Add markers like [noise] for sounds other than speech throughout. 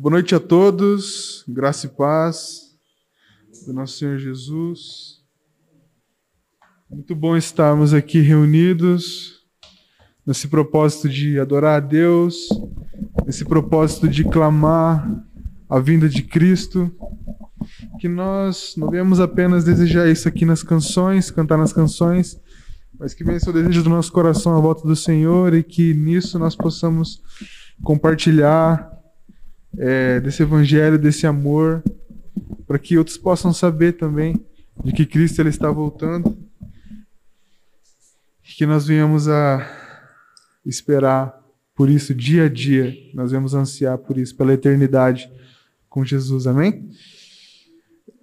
Boa noite a todos, graça e paz do nosso Senhor Jesus. Muito bom estarmos aqui reunidos nesse propósito de adorar a Deus, nesse propósito de clamar a vinda de Cristo. Que nós não venhamos apenas desejar isso aqui nas canções, cantar nas canções, mas que venha o desejo do nosso coração à volta do Senhor e que nisso nós possamos compartilhar é, desse evangelho, desse amor, para que outros possam saber também de que Cristo ele está voltando e que nós venhamos a esperar por isso dia a dia, nós vamos ansiar por isso, pela eternidade com Jesus, amém?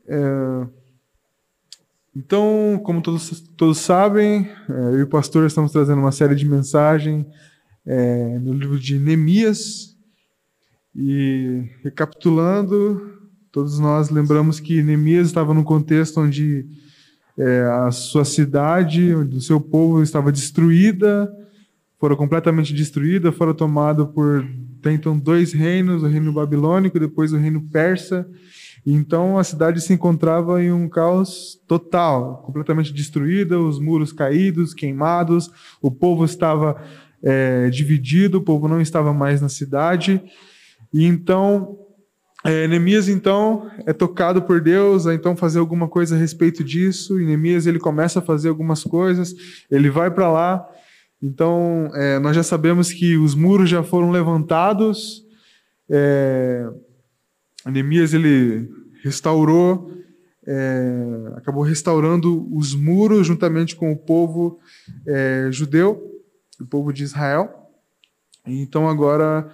É... Então, como todos, todos sabem, é, eu e o pastor estamos trazendo uma série de mensagens é, no livro de Neemias, e recapitulando, todos nós lembramos que Neemias estava num contexto onde é, a sua cidade, o seu povo estava destruída, foram completamente destruída, foram tomado por então dois reinos, o reino babilônico, depois o reino persa. Então a cidade se encontrava em um caos total, completamente destruída, os muros caídos, queimados, o povo estava é, dividido, o povo não estava mais na cidade. E então, é, Neemias então é tocado por Deus a então fazer alguma coisa a respeito disso. E Neemias ele começa a fazer algumas coisas. Ele vai para lá. Então é, nós já sabemos que os muros já foram levantados. É, Neemias ele restaurou, é, acabou restaurando os muros juntamente com o povo é, judeu, o povo de Israel. Então agora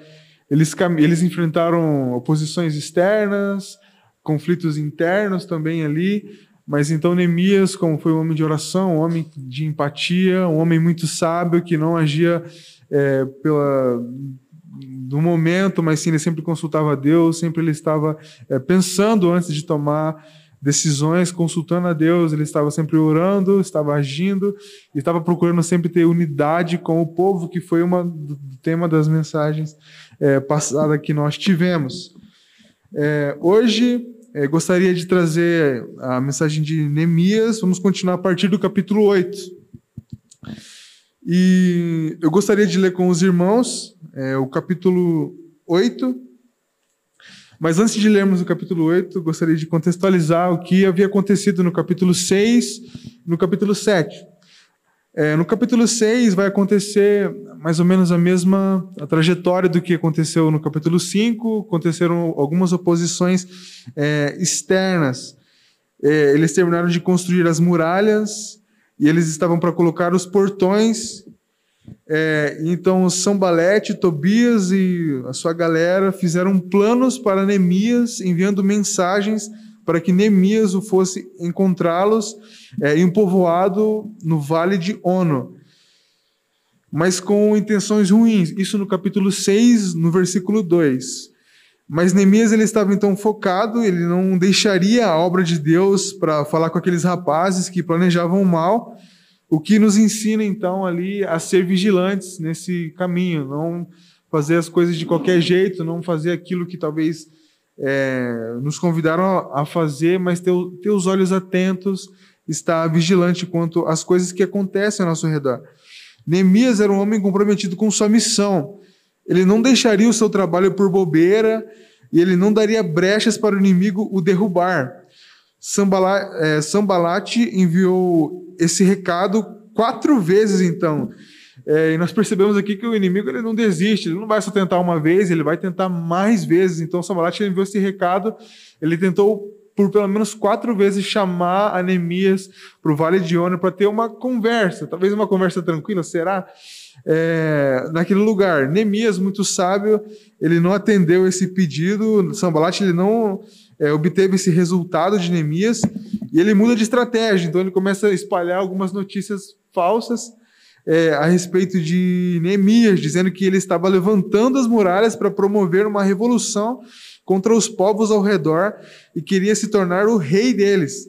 eles, eles enfrentaram oposições externas, conflitos internos também ali, mas então Neemias, como foi um homem de oração, um homem de empatia, um homem muito sábio, que não agia é, pela do momento, mas sim ele sempre consultava a Deus, sempre ele estava é, pensando antes de tomar decisões, consultando a Deus, ele estava sempre orando, estava agindo, e estava procurando sempre ter unidade com o povo, que foi uma do tema das mensagens é, passada que nós tivemos. É, hoje é, gostaria de trazer a mensagem de Neemias, vamos continuar a partir do capítulo 8. E eu gostaria de ler com os irmãos é, o capítulo 8, mas antes de lermos o capítulo 8, gostaria de contextualizar o que havia acontecido no capítulo 6 e no capítulo 7. É, no capítulo 6 vai acontecer mais ou menos a mesma a trajetória do que aconteceu no capítulo 5. Aconteceram algumas oposições é, externas. É, eles terminaram de construir as muralhas e eles estavam para colocar os portões é, então, Sambalete, Tobias e a sua galera fizeram planos para Neemias, enviando mensagens para que Neemias o fosse encontrá-los é, em um povoado no vale de Ono, mas com intenções ruins. Isso no capítulo 6, no versículo 2. Mas Neemias ele estava então focado, ele não deixaria a obra de Deus para falar com aqueles rapazes que planejavam mal o que nos ensina, então, ali a ser vigilantes nesse caminho, não fazer as coisas de qualquer jeito, não fazer aquilo que talvez é, nos convidaram a fazer, mas ter, ter os olhos atentos, estar vigilante quanto às coisas que acontecem ao nosso redor. Neemias era um homem comprometido com sua missão. Ele não deixaria o seu trabalho por bobeira e ele não daria brechas para o inimigo o derrubar. É, Sambalate enviou esse recado quatro vezes, então. É, e nós percebemos aqui que o inimigo ele não desiste, ele não vai só tentar uma vez, ele vai tentar mais vezes. Então, Sambalate enviou esse recado, ele tentou por pelo menos quatro vezes chamar Anemias para o Vale de Ono para ter uma conversa, talvez uma conversa tranquila, será? É, naquele lugar. Neemias, muito sábio, ele não atendeu esse pedido, Sambalate ele não é, obteve esse resultado de Neemias e ele muda de estratégia. Então ele começa a espalhar algumas notícias falsas é, a respeito de Neemias, dizendo que ele estava levantando as muralhas para promover uma revolução contra os povos ao redor e queria se tornar o rei deles.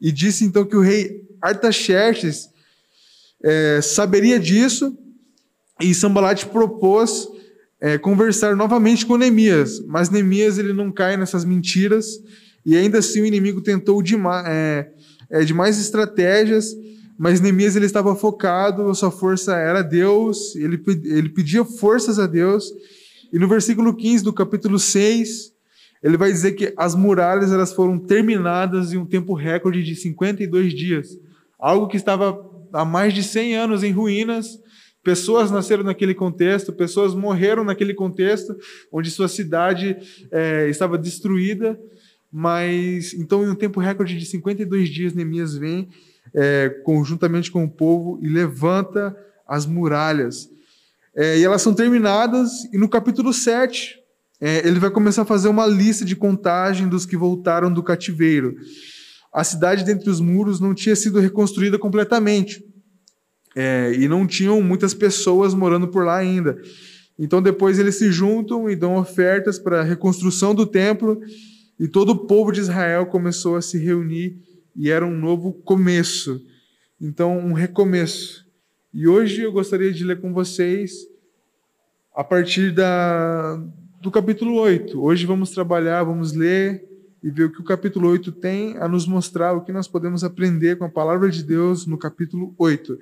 E disse então que o rei Artaxerxes é, saberia disso e Sambalat propôs é, conversar novamente com Neemias, mas Neemias ele não cai nessas mentiras e ainda assim o inimigo tentou demais, é, é, demais estratégias, mas Neemias ele estava focado, a sua força era Deus, ele, ele pedia forças a Deus. E no versículo 15 do capítulo 6, ele vai dizer que as muralhas elas foram terminadas em um tempo recorde de 52 dias. Algo que estava há mais de 100 anos em ruínas, Pessoas nasceram naquele contexto, pessoas morreram naquele contexto, onde sua cidade é, estava destruída. Mas, então, em um tempo recorde de 52 dias, Neemias vem é, conjuntamente com o povo e levanta as muralhas. É, e elas são terminadas, e no capítulo 7, é, ele vai começar a fazer uma lista de contagem dos que voltaram do cativeiro. A cidade dentre os muros não tinha sido reconstruída completamente é, e não tinham muitas pessoas morando por lá ainda. Então depois eles se juntam e dão ofertas para a reconstrução do templo e todo o povo de Israel começou a se reunir e era um novo começo. Então um recomeço. E hoje eu gostaria de ler com vocês a partir da, do capítulo 8. Hoje vamos trabalhar, vamos ler e ver o que o capítulo 8 tem a nos mostrar, o que nós podemos aprender com a palavra de Deus no capítulo 8.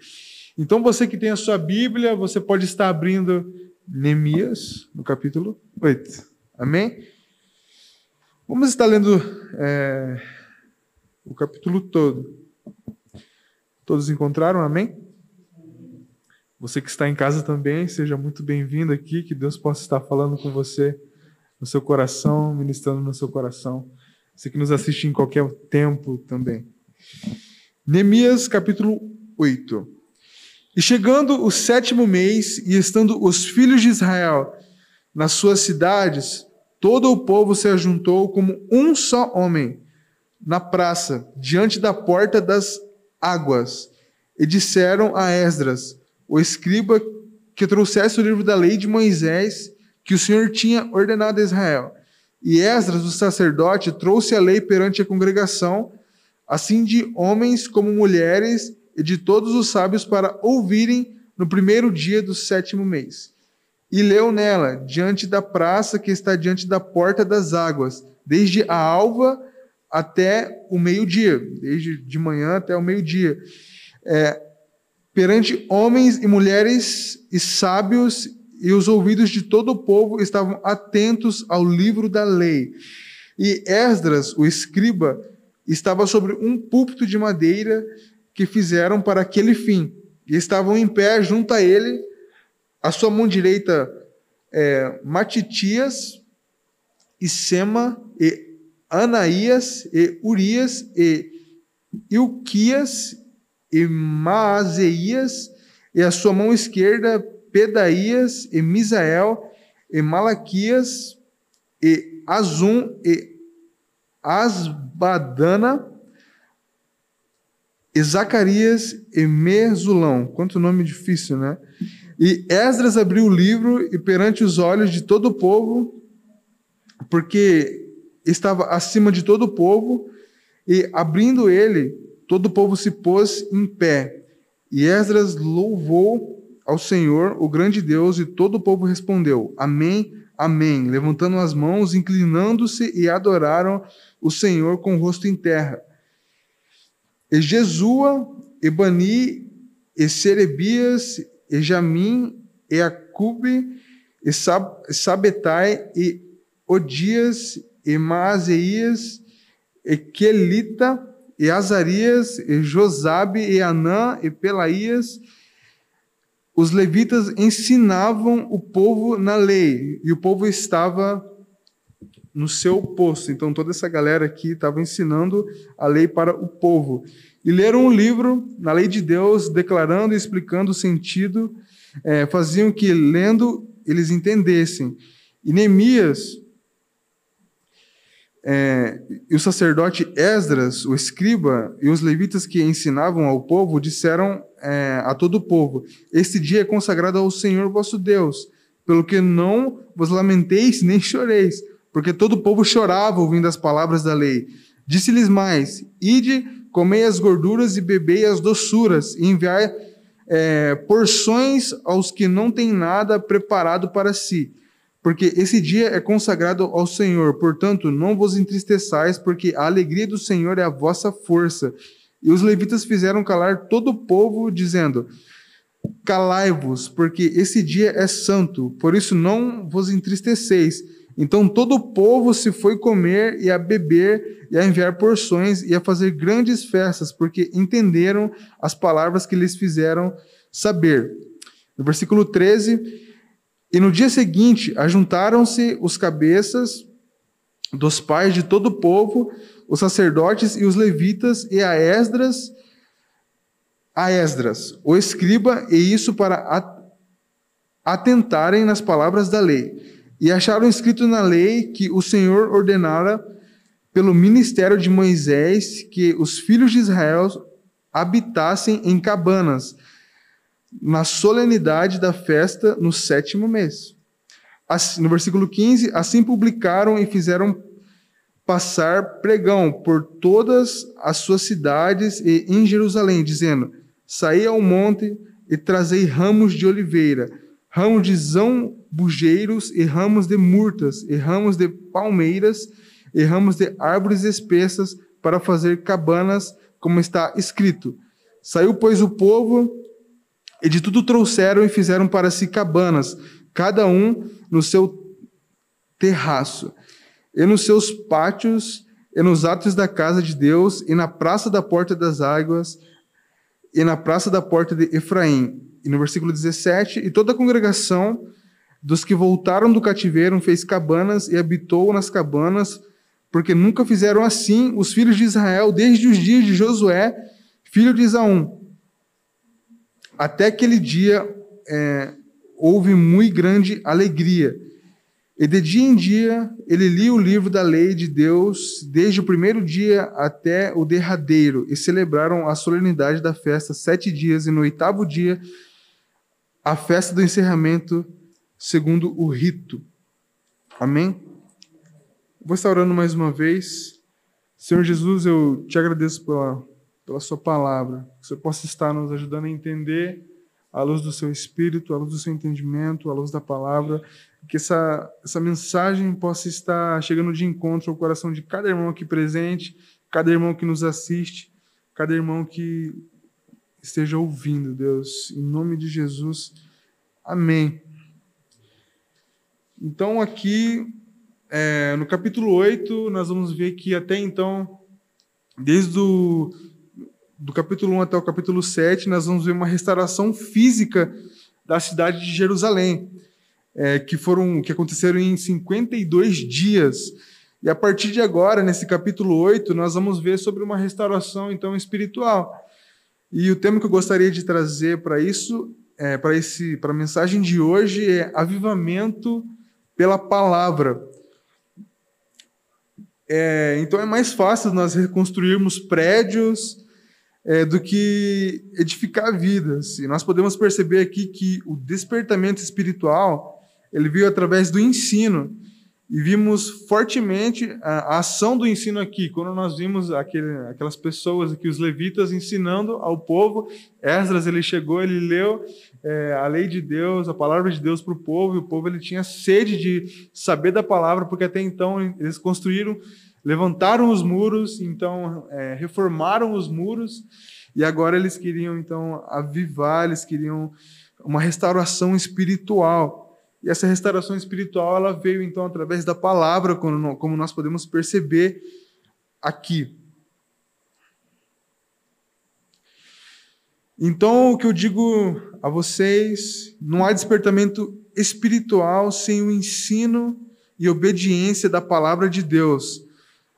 Então, você que tem a sua Bíblia, você pode estar abrindo Neemias, no capítulo 8. Amém? Vamos estar lendo é, o capítulo todo. Todos encontraram? Amém? Você que está em casa também, seja muito bem-vindo aqui, que Deus possa estar falando com você no seu coração, ministrando no seu coração. Você que nos assiste em qualquer tempo também. Neemias, capítulo 8. E chegando o sétimo mês, e estando os filhos de Israel nas suas cidades, todo o povo se ajuntou como um só homem na praça, diante da porta das águas, e disseram a Esdras, o escriba, que trouxesse o livro da lei de Moisés, que o Senhor tinha ordenado a Israel. E Esdras, o sacerdote, trouxe a lei perante a congregação, assim de homens como mulheres, e de todos os sábios para ouvirem no primeiro dia do sétimo mês. E leu nela, diante da praça que está diante da porta das águas, desde a alva até o meio-dia, desde de manhã até o meio-dia. É, perante homens e mulheres e sábios, e os ouvidos de todo o povo estavam atentos ao livro da lei. E Esdras, o escriba, estava sobre um púlpito de madeira que fizeram para aquele fim. E estavam em pé junto a ele, a sua mão direita é, Matitias, e Sema, e Anaías, e Urias, e Ilquias, e Maazeias, e a sua mão esquerda Pedaías, e Misael, e Malaquias, e Azum, e Asbadana, e Zacarias e Mesulão. Quanto nome difícil, né? E Esdras abriu o livro e perante os olhos de todo o povo, porque estava acima de todo o povo, e abrindo ele, todo o povo se pôs em pé. E Esdras louvou ao Senhor, o grande Deus, e todo o povo respondeu: Amém, Amém, levantando as mãos, inclinando-se e adoraram o Senhor com o rosto em terra. E Jesua, e e Serebias, e Jamim, e Acube, e Sabetai, e Odias, e Maazeias, e Quelita, e Azarias, e Josabe, e Anã, e Pelaías, os levitas ensinavam o povo na lei, e o povo estava no seu posto. Então, toda essa galera aqui estava ensinando a lei para o povo. E leram um livro na lei de Deus, declarando e explicando o sentido, é, faziam que, lendo, eles entendessem. E Neemias é, e o sacerdote Esdras, o escriba, e os levitas que ensinavam ao povo, disseram é, a todo o povo: Este dia é consagrado ao Senhor vosso Deus, pelo que não vos lamenteis nem choreis porque todo o povo chorava ouvindo as palavras da lei. Disse-lhes mais: Ide, comei as gorduras e bebei as doçuras, e enviai é, porções aos que não têm nada preparado para si. Porque esse dia é consagrado ao Senhor. Portanto, não vos entristeçais, porque a alegria do Senhor é a vossa força. E os levitas fizeram calar todo o povo, dizendo: Calai-vos, porque esse dia é santo, por isso não vos entristeceis. Então todo o povo se foi comer e a beber e a enviar porções e a fazer grandes festas, porque entenderam as palavras que lhes fizeram saber. No versículo 13, e no dia seguinte ajuntaram-se os cabeças dos pais de todo o povo, os sacerdotes e os levitas e a Esdras, a Esdras, o escriba, e isso para atentarem nas palavras da lei. E acharam escrito na lei que o Senhor ordenara pelo ministério de Moisés que os filhos de Israel habitassem em cabanas na solenidade da festa no sétimo mês. Assim, no versículo 15, assim publicaram e fizeram passar pregão por todas as suas cidades e em Jerusalém, dizendo: Saí ao monte e trazei ramos de oliveira, ramos de zambujeiros e ramos de murtas, e ramos de palmeiras, e ramos de árvores espessas, para fazer cabanas, como está escrito. Saiu, pois, o povo, e de tudo trouxeram e fizeram para si cabanas, cada um no seu terraço, e nos seus pátios, e nos atos da casa de Deus, e na praça da porta das águas, e na praça da porta de Efraim. E no versículo 17, e toda a congregação dos que voltaram do cativeiro fez cabanas e habitou nas cabanas, porque nunca fizeram assim os filhos de Israel desde os dias de Josué, filho de Isaú. Até aquele dia é, houve muito grande alegria e de dia em dia ele lia o livro da lei de Deus, desde o primeiro dia até o derradeiro, e celebraram a solenidade da festa sete dias, e no oitavo dia a festa do encerramento, segundo o rito. Amém? Vou estar orando mais uma vez. Senhor Jesus, eu te agradeço pela, pela Sua palavra, que você possa estar nos ajudando a entender à luz do Seu Espírito, à luz do Seu entendimento, à luz da palavra que essa, essa mensagem possa estar chegando de encontro ao coração de cada irmão aqui presente, cada irmão que nos assiste, cada irmão que esteja ouvindo, Deus. Em nome de Jesus. Amém. Então, aqui, é, no capítulo 8, nós vamos ver que até então, desde o do capítulo 1 até o capítulo 7, nós vamos ver uma restauração física da cidade de Jerusalém é, que foram que aconteceram em 52 dias. E a partir de agora, nesse capítulo 8, nós vamos ver sobre uma restauração então espiritual. E o tema que eu gostaria de trazer para isso, é, para esse para a mensagem de hoje é avivamento pela palavra. É, então é mais fácil nós reconstruirmos prédios é, do que edificar vidas. E nós podemos perceber aqui que o despertamento espiritual ele veio através do ensino. E vimos fortemente a, a ação do ensino aqui, quando nós vimos aquele, aquelas pessoas aqui, os levitas, ensinando ao povo. Esdras, ele chegou, ele leu é, a lei de Deus, a palavra de Deus para o povo, e o povo ele tinha sede de saber da palavra, porque até então eles construíram, levantaram os muros, então é, reformaram os muros, e agora eles queriam então avivar, eles queriam uma restauração espiritual. E essa restauração espiritual ela veio então através da palavra, como nós podemos perceber aqui. Então, o que eu digo a vocês, não há despertamento espiritual sem o ensino e obediência da palavra de Deus.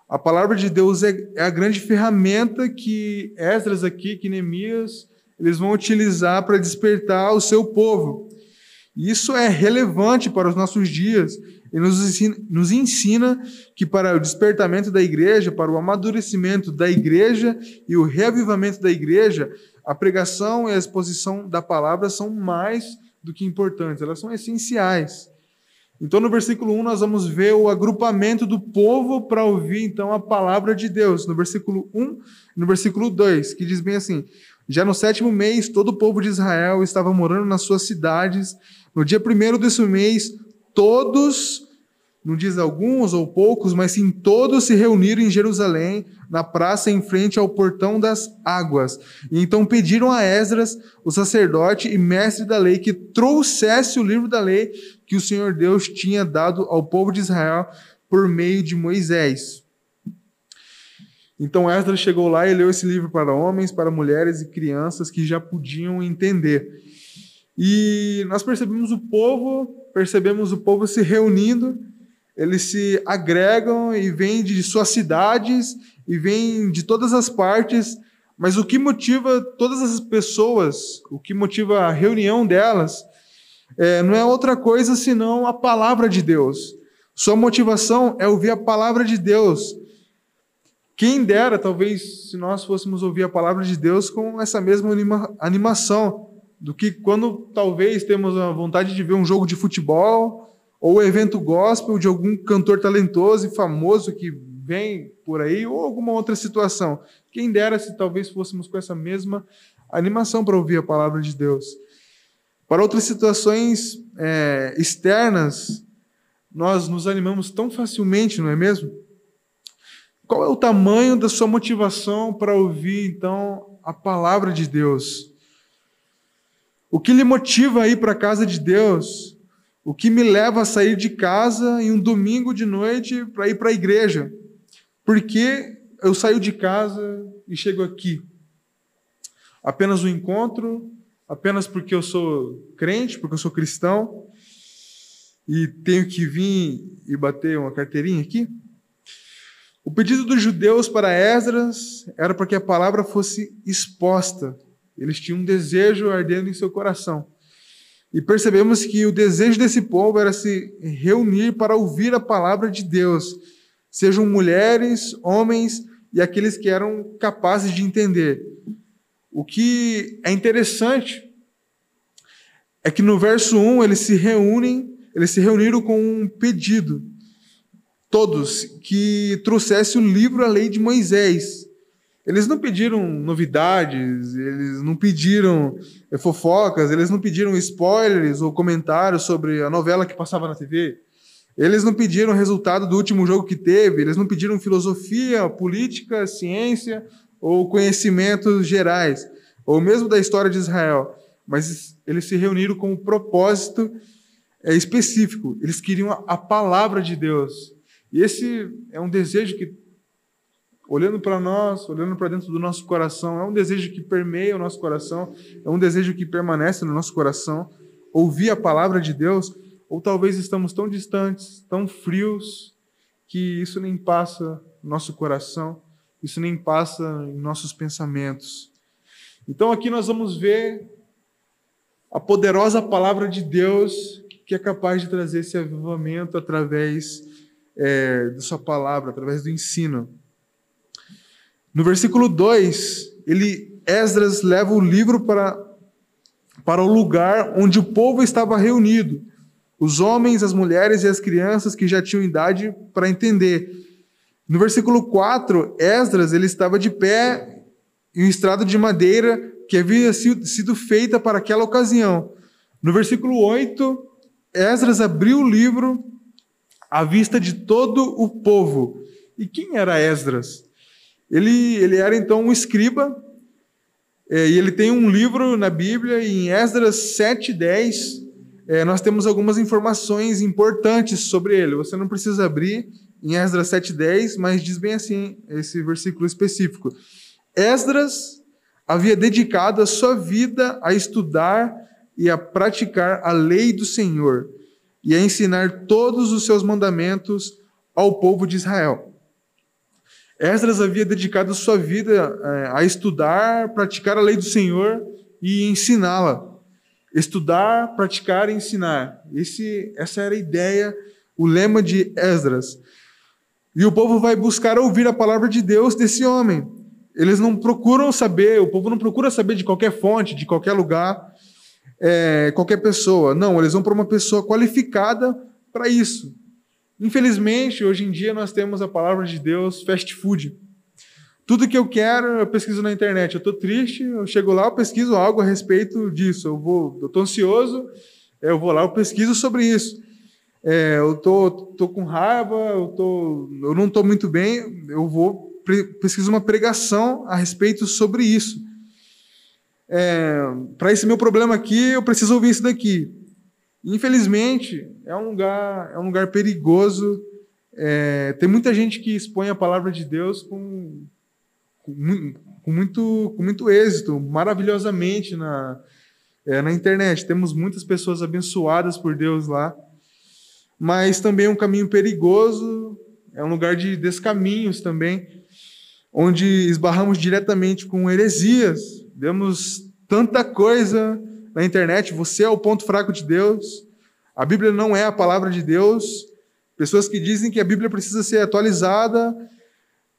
A palavra de Deus é, é a grande ferramenta que Esdras aqui, que Neemias, eles vão utilizar para despertar o seu povo. Isso é relevante para os nossos dias e nos ensina, nos ensina, que para o despertamento da igreja, para o amadurecimento da igreja e o reavivamento da igreja, a pregação e a exposição da palavra são mais do que importantes, elas são essenciais. Então, no versículo 1, nós vamos ver o agrupamento do povo para ouvir, então, a palavra de Deus. No versículo 1 no versículo 2, que diz bem assim: Já no sétimo mês, todo o povo de Israel estava morando nas suas cidades no dia primeiro desse mês, todos, não diz alguns ou poucos, mas sim todos se reuniram em Jerusalém, na praça em frente ao portão das águas. E então pediram a Esdras, o sacerdote e mestre da lei, que trouxesse o livro da lei que o Senhor Deus tinha dado ao povo de Israel por meio de Moisés. Então Esdras chegou lá e leu esse livro para homens, para mulheres e crianças que já podiam entender. E nós percebemos o povo, percebemos o povo se reunindo, eles se agregam e vêm de suas cidades e vêm de todas as partes, mas o que motiva todas as pessoas, o que motiva a reunião delas, é, não é outra coisa senão a palavra de Deus. Sua motivação é ouvir a palavra de Deus. Quem dera, talvez, se nós fôssemos ouvir a palavra de Deus com essa mesma anima animação, do que quando talvez temos a vontade de ver um jogo de futebol ou um evento gospel de algum cantor talentoso e famoso que vem por aí, ou alguma outra situação. Quem dera se talvez fôssemos com essa mesma animação para ouvir a palavra de Deus. Para outras situações é, externas, nós nos animamos tão facilmente, não é mesmo? Qual é o tamanho da sua motivação para ouvir, então, a palavra de Deus? O que lhe motiva a ir para a casa de Deus? O que me leva a sair de casa em um domingo de noite para ir para a igreja? Por que eu saio de casa e chego aqui? Apenas um encontro? Apenas porque eu sou crente, porque eu sou cristão? E tenho que vir e bater uma carteirinha aqui? O pedido dos judeus para Esdras era para que a palavra fosse exposta, eles tinham um desejo ardendo em seu coração. E percebemos que o desejo desse povo era se reunir para ouvir a palavra de Deus, sejam mulheres, homens e aqueles que eram capazes de entender. O que é interessante é que no verso 1 eles se reúnem, eles se reuniram com um pedido, todos, que trouxesse o livro, a lei de Moisés. Eles não pediram novidades, eles não pediram eh, fofocas, eles não pediram spoilers ou comentários sobre a novela que passava na TV. Eles não pediram resultado do último jogo que teve, eles não pediram filosofia, política, ciência ou conhecimentos gerais, ou mesmo da história de Israel. Mas eles se reuniram com um propósito é, específico. Eles queriam a palavra de Deus. E esse é um desejo que olhando para nós, olhando para dentro do nosso coração, é um desejo que permeia o nosso coração, é um desejo que permanece no nosso coração, ouvir a palavra de Deus, ou talvez estamos tão distantes, tão frios, que isso nem passa no nosso coração, isso nem passa em nossos pensamentos. Então aqui nós vamos ver a poderosa palavra de Deus que é capaz de trazer esse avivamento através é, da sua palavra, através do ensino. No versículo 2, ele, Esdras leva o livro para, para o lugar onde o povo estava reunido, os homens, as mulheres e as crianças que já tinham idade para entender. No versículo 4, Esdras ele estava de pé em um estrado de madeira que havia sido feita para aquela ocasião. No versículo 8, Esdras abriu o livro à vista de todo o povo. E quem era Esdras? Ele, ele era então um escriba, é, e ele tem um livro na Bíblia, em Esdras 7,10, é, nós temos algumas informações importantes sobre ele. Você não precisa abrir em Esdras 7,10, mas diz bem assim esse versículo específico. Esdras havia dedicado a sua vida a estudar e a praticar a lei do Senhor e a ensinar todos os seus mandamentos ao povo de Israel. Esdras havia dedicado sua vida é, a estudar, praticar a lei do Senhor e ensiná-la. Estudar, praticar e ensinar. Esse, essa era a ideia, o lema de Esdras. E o povo vai buscar ouvir a palavra de Deus desse homem. Eles não procuram saber, o povo não procura saber de qualquer fonte, de qualquer lugar, é, qualquer pessoa. Não, eles vão para uma pessoa qualificada para isso. Infelizmente, hoje em dia nós temos a palavra de Deus fast food. Tudo que eu quero, eu pesquiso na internet. Eu estou triste, eu chego lá, eu pesquiso algo a respeito disso. Eu vou, eu estou ansioso, eu vou lá, eu pesquiso sobre isso. é, eu tô, tô com raiva, eu, tô, eu não estou muito bem, eu vou pesquisar uma pregação a respeito sobre isso. É, Para esse meu problema aqui, eu preciso ouvir isso daqui. Infelizmente, é um lugar, é um lugar perigoso. É, tem muita gente que expõe a palavra de Deus com, com, com muito, com muito êxito, maravilhosamente na, é, na internet. Temos muitas pessoas abençoadas por Deus lá, mas também é um caminho perigoso, é um lugar de descaminhos também, onde esbarramos diretamente com heresias. Vemos tanta coisa na internet, você é o ponto fraco de Deus, a Bíblia não é a palavra de Deus. Pessoas que dizem que a Bíblia precisa ser atualizada,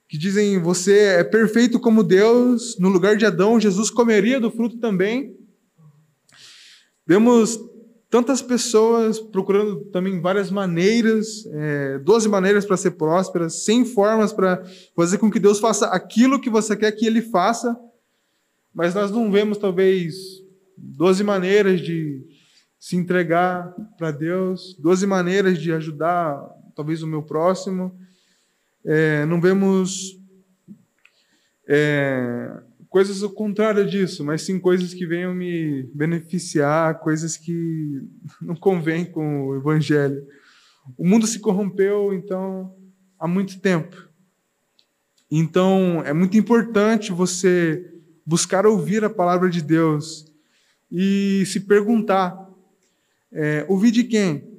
que dizem você é perfeito como Deus, no lugar de Adão, Jesus comeria do fruto também. Vemos tantas pessoas procurando também várias maneiras, é, doze maneiras para ser prósperas, cem formas para fazer com que Deus faça aquilo que você quer que Ele faça, mas nós não vemos talvez doze maneiras de se entregar para Deus, doze maneiras de ajudar talvez o meu próximo. É, não vemos é, coisas ao contrário disso, mas sim coisas que venham me beneficiar, coisas que [laughs] não convêm com o Evangelho. O mundo se corrompeu, então, há muito tempo. Então, é muito importante você buscar ouvir a palavra de Deus e se perguntar: é, ouvir de quem?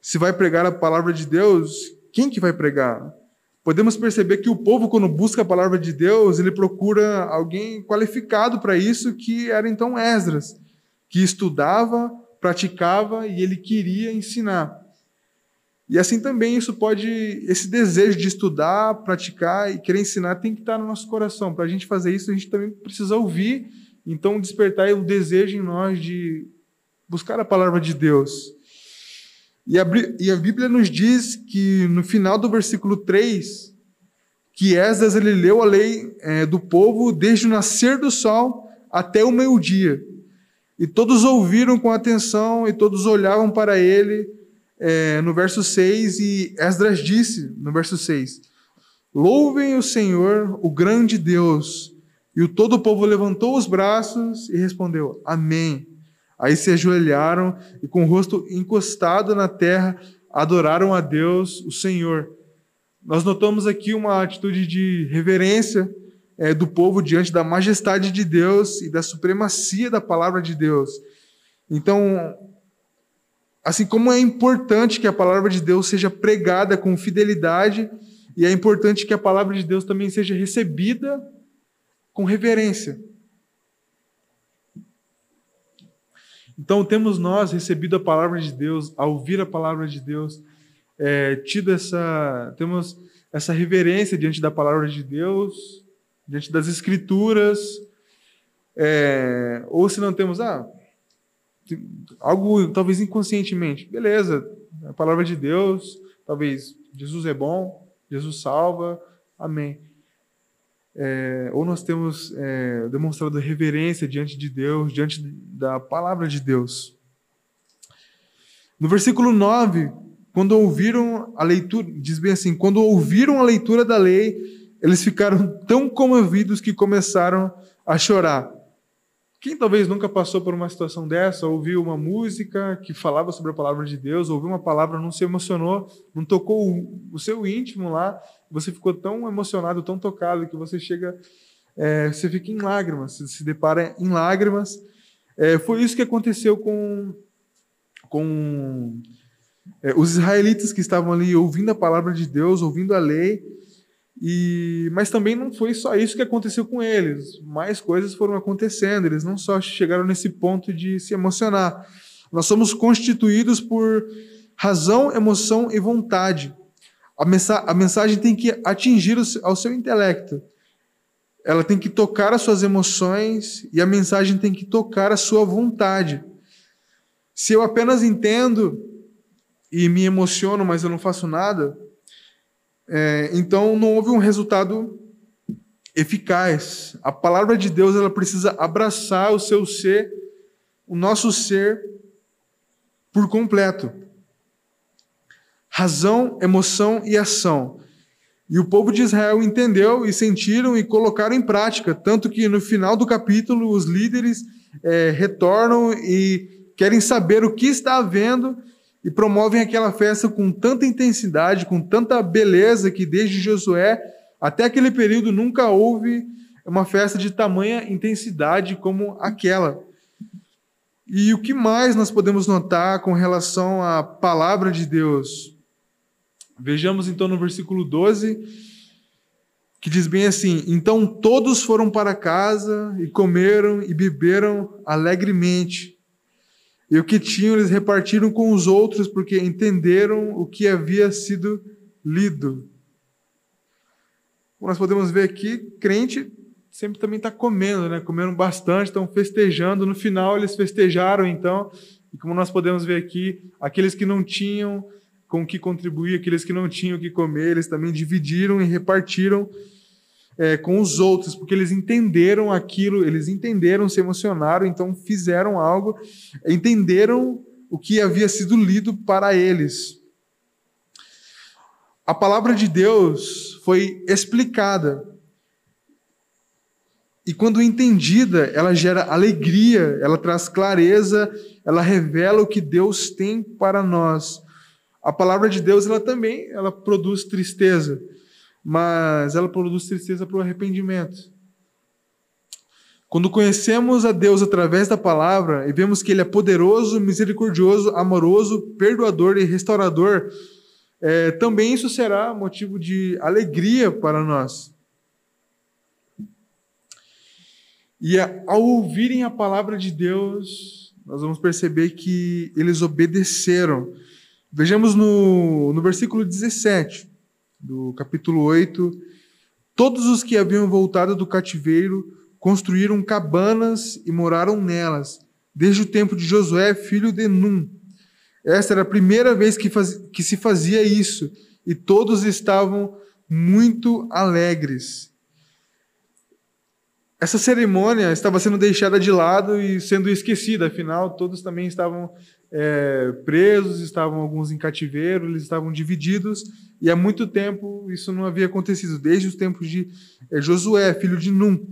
Se vai pregar a palavra de Deus, quem que vai pregar? Podemos perceber que o povo, quando busca a palavra de Deus, ele procura alguém qualificado para isso, que era então Esdras, que estudava, praticava e ele queria ensinar. E assim também isso pode, esse desejo de estudar, praticar e querer ensinar tem que estar no nosso coração. Para a gente fazer isso, a gente também precisa ouvir então, despertar o desejo em nós de buscar a palavra de Deus. E a, e a Bíblia nos diz que no final do versículo 3, que Esdras ele leu a lei é, do povo desde o nascer do sol até o meio-dia. E todos ouviram com atenção e todos olhavam para ele é, no verso 6, e Esdras disse no verso 6: Louvem o Senhor, o grande Deus, e o todo o povo levantou os braços e respondeu: Amém. Aí se ajoelharam e, com o rosto encostado na terra, adoraram a Deus, o Senhor. Nós notamos aqui uma atitude de reverência é, do povo diante da majestade de Deus e da supremacia da palavra de Deus. Então, assim como é importante que a palavra de Deus seja pregada com fidelidade, e é importante que a palavra de Deus também seja recebida com reverência. Então, temos nós recebido a palavra de Deus, a ouvir a palavra de Deus, é, tido essa, temos essa reverência diante da palavra de Deus, diante das Escrituras, é, ou se não temos, ah, algo talvez inconscientemente, beleza, a palavra de Deus, talvez Jesus é bom, Jesus salva, amém é, ou nós temos é, demonstrado reverência diante de Deus, diante da palavra de Deus. No versículo 9, quando ouviram a leitura, diz bem assim: quando ouviram a leitura da lei, eles ficaram tão comovidos que começaram a chorar. Quem talvez nunca passou por uma situação dessa, ouviu uma música que falava sobre a palavra de Deus, ouviu uma palavra, não se emocionou, não tocou o seu íntimo lá, você ficou tão emocionado, tão tocado, que você chega, é, você fica em lágrimas, se depara em lágrimas. É, foi isso que aconteceu com, com é, os israelitas que estavam ali ouvindo a palavra de Deus, ouvindo a lei, e, mas também não foi só isso que aconteceu com eles. Mais coisas foram acontecendo. Eles não só chegaram nesse ponto de se emocionar. Nós somos constituídos por razão, emoção e vontade. A, mensa a mensagem tem que atingir ao seu intelecto. Ela tem que tocar as suas emoções e a mensagem tem que tocar a sua vontade. Se eu apenas entendo e me emociono, mas eu não faço nada, é, então não houve um resultado eficaz. A palavra de Deus ela precisa abraçar o seu ser, o nosso ser por completo. razão, emoção e ação. E o povo de Israel entendeu e sentiram e colocaram em prática, tanto que no final do capítulo os líderes é, retornam e querem saber o que está havendo e promovem aquela festa com tanta intensidade, com tanta beleza, que desde Josué até aquele período nunca houve uma festa de tamanha intensidade como aquela. E o que mais nós podemos notar com relação à palavra de Deus? Vejamos então no versículo 12, que diz bem assim: Então todos foram para casa e comeram e beberam alegremente. E o que tinham eles repartiram com os outros, porque entenderam o que havia sido lido. Como nós podemos ver aqui, crente sempre também está comendo, né? Comendo bastante, estão festejando. No final, eles festejaram, então. E como nós podemos ver aqui, aqueles que não tinham com o que contribuir, aqueles que não tinham o que comer, eles também dividiram e repartiram é, com os outros, porque eles entenderam aquilo, eles entenderam, se emocionaram, então fizeram algo, entenderam o que havia sido lido para eles. A palavra de Deus foi explicada. E quando entendida, ela gera alegria, ela traz clareza, ela revela o que Deus tem para nós. A palavra de Deus, ela também, ela produz tristeza, mas ela produz tristeza para o arrependimento. Quando conhecemos a Deus através da palavra e vemos que Ele é poderoso, misericordioso, amoroso, perdoador e restaurador, é, também isso será motivo de alegria para nós. E ao ouvirem a palavra de Deus, nós vamos perceber que eles obedeceram. Vejamos no, no versículo 17 do capítulo 8: Todos os que haviam voltado do cativeiro construíram cabanas e moraram nelas, desde o tempo de Josué, filho de Num. Esta era a primeira vez que, faz, que se fazia isso, e todos estavam muito alegres. Essa cerimônia estava sendo deixada de lado e sendo esquecida, afinal, todos também estavam é, presos, estavam alguns em cativeiro, eles estavam divididos, e há muito tempo isso não havia acontecido, desde os tempos de é, Josué, filho de Num.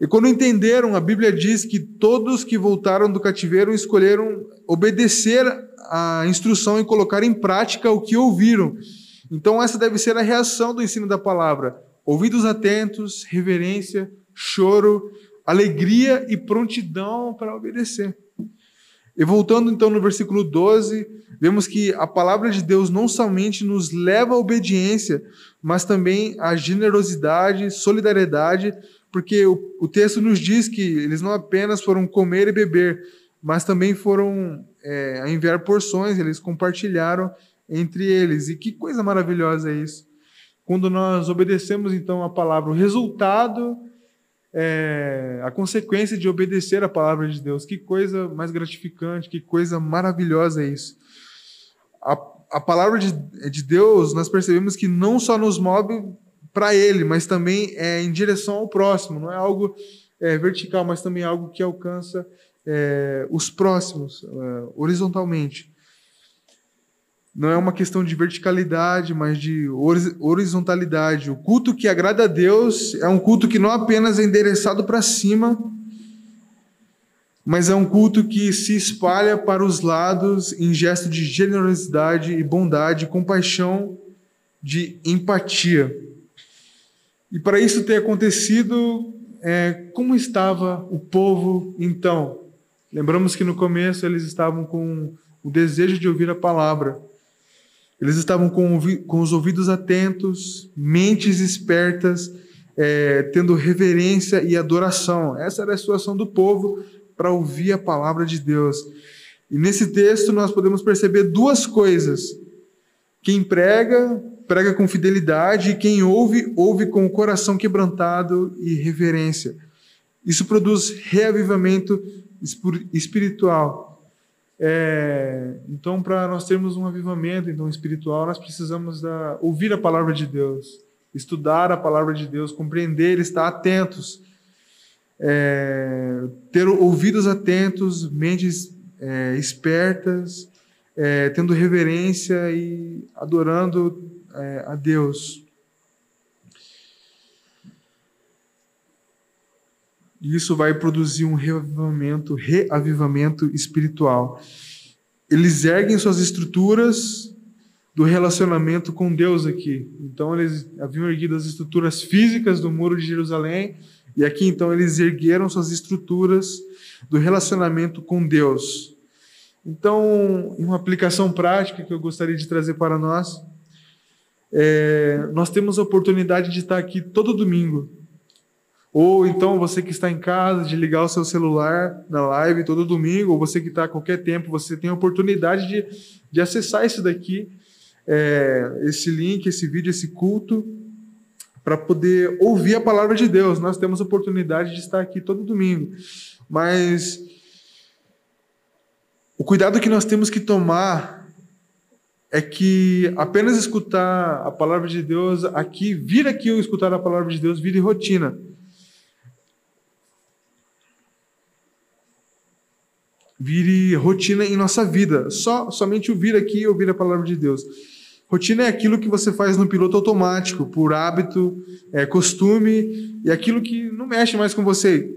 E quando entenderam, a Bíblia diz que todos que voltaram do cativeiro escolheram obedecer a instrução e colocar em prática o que ouviram. Então, essa deve ser a reação do ensino da palavra: ouvidos atentos, reverência, choro, alegria e prontidão para obedecer. E voltando então no versículo 12, vemos que a palavra de Deus não somente nos leva à obediência, mas também à generosidade, solidariedade, porque o, o texto nos diz que eles não apenas foram comer e beber, mas também foram é, enviar porções, eles compartilharam entre eles. E que coisa maravilhosa é isso! Quando nós obedecemos então a palavra, o resultado é, a consequência de obedecer a palavra de Deus. Que coisa mais gratificante, que coisa maravilhosa é isso. A, a palavra de, de Deus, nós percebemos que não só nos move para Ele, mas também é em direção ao próximo. Não é algo é, vertical, mas também algo que alcança é, os próximos, é, horizontalmente não é uma questão de verticalidade, mas de horizontalidade. O culto que agrada a Deus é um culto que não apenas é endereçado para cima, mas é um culto que se espalha para os lados em gesto de generosidade e bondade, compaixão, de empatia. E para isso ter acontecido, é, como estava o povo então? Lembramos que no começo eles estavam com o desejo de ouvir a palavra eles estavam com, com os ouvidos atentos, mentes espertas, é, tendo reverência e adoração. Essa era a situação do povo para ouvir a palavra de Deus. E nesse texto nós podemos perceber duas coisas. Quem prega, prega com fidelidade, e quem ouve, ouve com o coração quebrantado e reverência. Isso produz reavivamento espiritual. É, então, para nós termos um avivamento então, espiritual, nós precisamos da, ouvir a palavra de Deus, estudar a palavra de Deus, compreender, estar atentos, é, ter ouvidos atentos, mentes é, espertas, é, tendo reverência e adorando é, a Deus. E isso vai produzir um reavivamento, reavivamento espiritual. Eles erguem suas estruturas do relacionamento com Deus aqui. Então eles haviam erguido as estruturas físicas do muro de Jerusalém e aqui então eles ergueram suas estruturas do relacionamento com Deus. Então, uma aplicação prática que eu gostaria de trazer para nós, é, nós temos a oportunidade de estar aqui todo domingo. Ou então você que está em casa, de ligar o seu celular na live todo domingo, ou você que está a qualquer tempo, você tem a oportunidade de, de acessar isso daqui, é, esse link, esse vídeo, esse culto, para poder ouvir a palavra de Deus. Nós temos a oportunidade de estar aqui todo domingo. Mas o cuidado que nós temos que tomar é que apenas escutar a palavra de Deus aqui, vir aqui ou escutar a palavra de Deus, vire rotina. Vire rotina em nossa vida. Só somente o vir aqui e ouvir a palavra de Deus. Rotina é aquilo que você faz no piloto automático, por hábito, é, costume, e aquilo que não mexe mais com você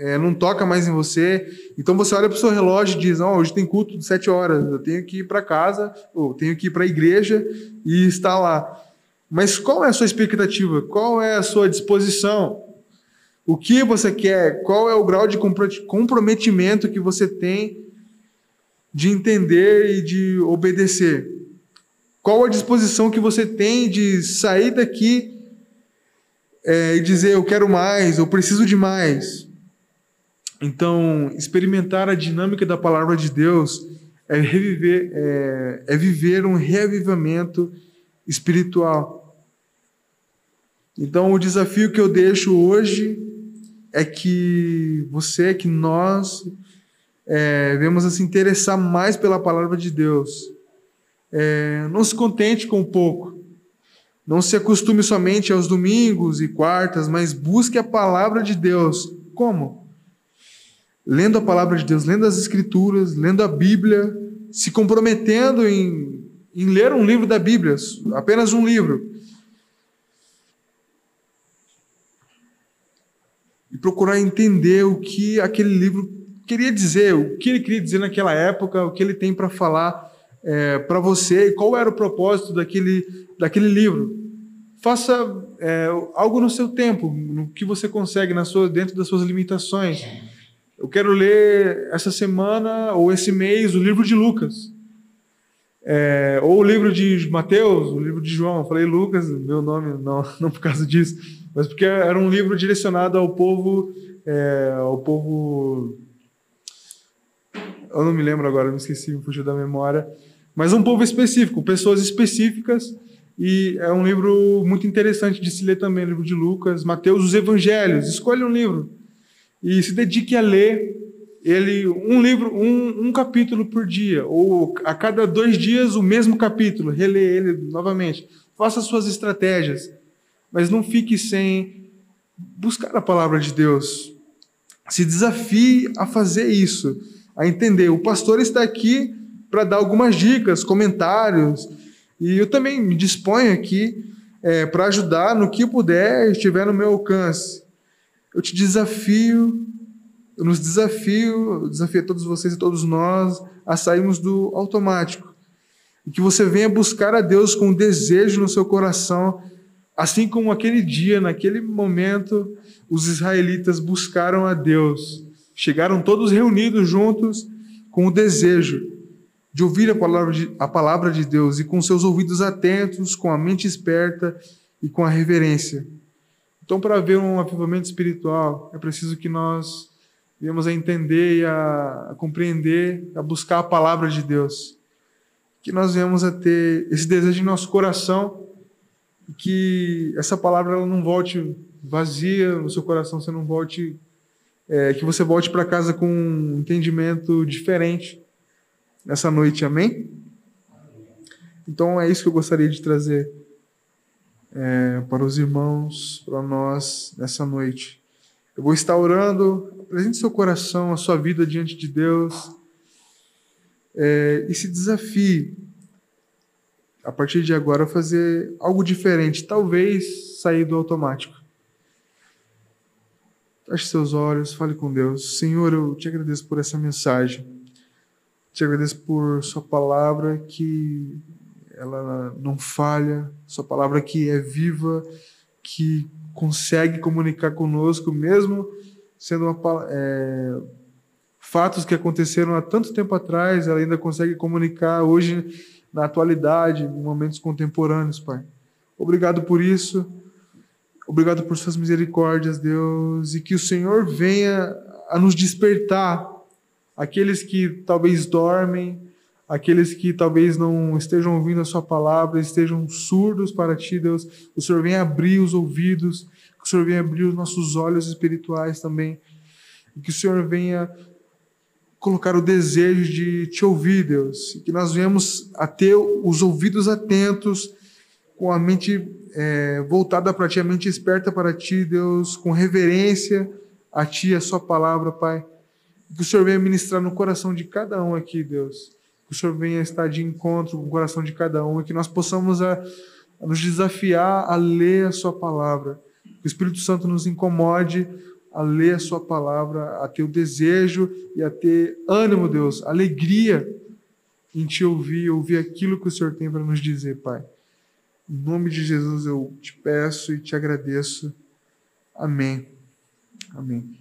é, não toca mais em você. Então você olha para o seu relógio e diz: oh, hoje tem culto de sete horas, eu tenho que ir para casa, ou tenho que ir para a igreja e estar lá. Mas qual é a sua expectativa? Qual é a sua disposição? O que você quer? Qual é o grau de comprometimento que você tem de entender e de obedecer? Qual a disposição que você tem de sair daqui é, e dizer eu quero mais, eu preciso de mais? Então, experimentar a dinâmica da palavra de Deus é reviver, é, é viver um reavivamento espiritual. Então, o desafio que eu deixo hoje é que você, que nós, é, vemos a se interessar mais pela palavra de Deus. É, não se contente com pouco. Não se acostume somente aos domingos e quartas, mas busque a palavra de Deus. Como? lendo a palavra de Deus, lendo as Escrituras, lendo a Bíblia, se comprometendo em, em ler um livro da Bíblia, apenas um livro. E procurar entender o que aquele livro queria dizer, o que ele queria dizer naquela época, o que ele tem para falar é, para você e qual era o propósito daquele, daquele livro. Faça é, algo no seu tempo, no que você consegue, na sua, dentro das suas limitações. Eu quero ler essa semana ou esse mês o livro de Lucas. É, ou o livro de Mateus, o livro de João. Eu falei Lucas, meu nome, não, [laughs] não por causa disso, mas porque era um livro direcionado ao povo, é, ao povo. Eu não me lembro agora, me esqueci, me fugiu da memória. Mas um povo específico, pessoas específicas. E é um livro muito interessante de se ler também, o livro de Lucas, Mateus, os Evangelhos. Escolha um livro e se dedique a ler ele um livro, um, um capítulo por dia, ou a cada dois dias o mesmo capítulo, reler ele novamente. Faça suas estratégias, mas não fique sem buscar a palavra de Deus. Se desafie a fazer isso, a entender. O pastor está aqui para dar algumas dicas, comentários, e eu também me disponho aqui é, para ajudar no que puder, estiver no meu alcance. Eu te desafio, eu nos desafio, desafio a todos vocês e todos nós a sairmos do automático. E que você venha buscar a Deus com um desejo no seu coração, assim como aquele dia, naquele momento, os israelitas buscaram a Deus. Chegaram todos reunidos juntos com o desejo de ouvir a palavra de, a palavra de Deus e com seus ouvidos atentos, com a mente esperta e com a reverência. Então, para haver um avivamento espiritual, é preciso que nós venhamos a entender e a, a compreender, a buscar a palavra de Deus. Que nós venhamos a ter esse desejo em nosso coração, que essa palavra ela não volte vazia no seu coração, você não volte, é, que você volte para casa com um entendimento diferente nessa noite, amém? Então é isso que eu gostaria de trazer é, para os irmãos, para nós nessa noite. Eu vou estar orando, apresente seu coração, a sua vida diante de Deus. é, e se desafie a partir de agora fazer algo diferente, talvez sair do automático. Feche seus olhos, fale com Deus. Senhor, eu te agradeço por essa mensagem. Te agradeço por sua palavra que ela não falha, sua palavra que é viva, que consegue comunicar conosco, mesmo sendo uma, é, fatos que aconteceram há tanto tempo atrás, ela ainda consegue comunicar hoje na atualidade, em momentos contemporâneos, Pai. Obrigado por isso. Obrigado por suas misericórdias, Deus, e que o Senhor venha a nos despertar, aqueles que talvez dormem, aqueles que talvez não estejam ouvindo a Sua palavra, estejam surdos para Ti, Deus. O Senhor venha abrir os ouvidos, que o Senhor venha abrir os nossos olhos espirituais também, e que o Senhor venha colocar o desejo de Te ouvir, Deus, e que nós venhamos a ter os ouvidos atentos, com a mente é, voltada para ti, a mente esperta para ti, Deus, com reverência a ti, a sua palavra, Pai. Que o Senhor venha ministrar no coração de cada um aqui, Deus. Que o Senhor venha estar de encontro com o coração de cada um e que nós possamos a, a nos desafiar a ler a sua palavra. Que o Espírito Santo nos incomode a ler a sua palavra, a ter o desejo e a ter ânimo, Deus, alegria em te ouvir, ouvir aquilo que o Senhor tem para nos dizer, Pai. Em nome de Jesus eu te peço e te agradeço. Amém. Amém.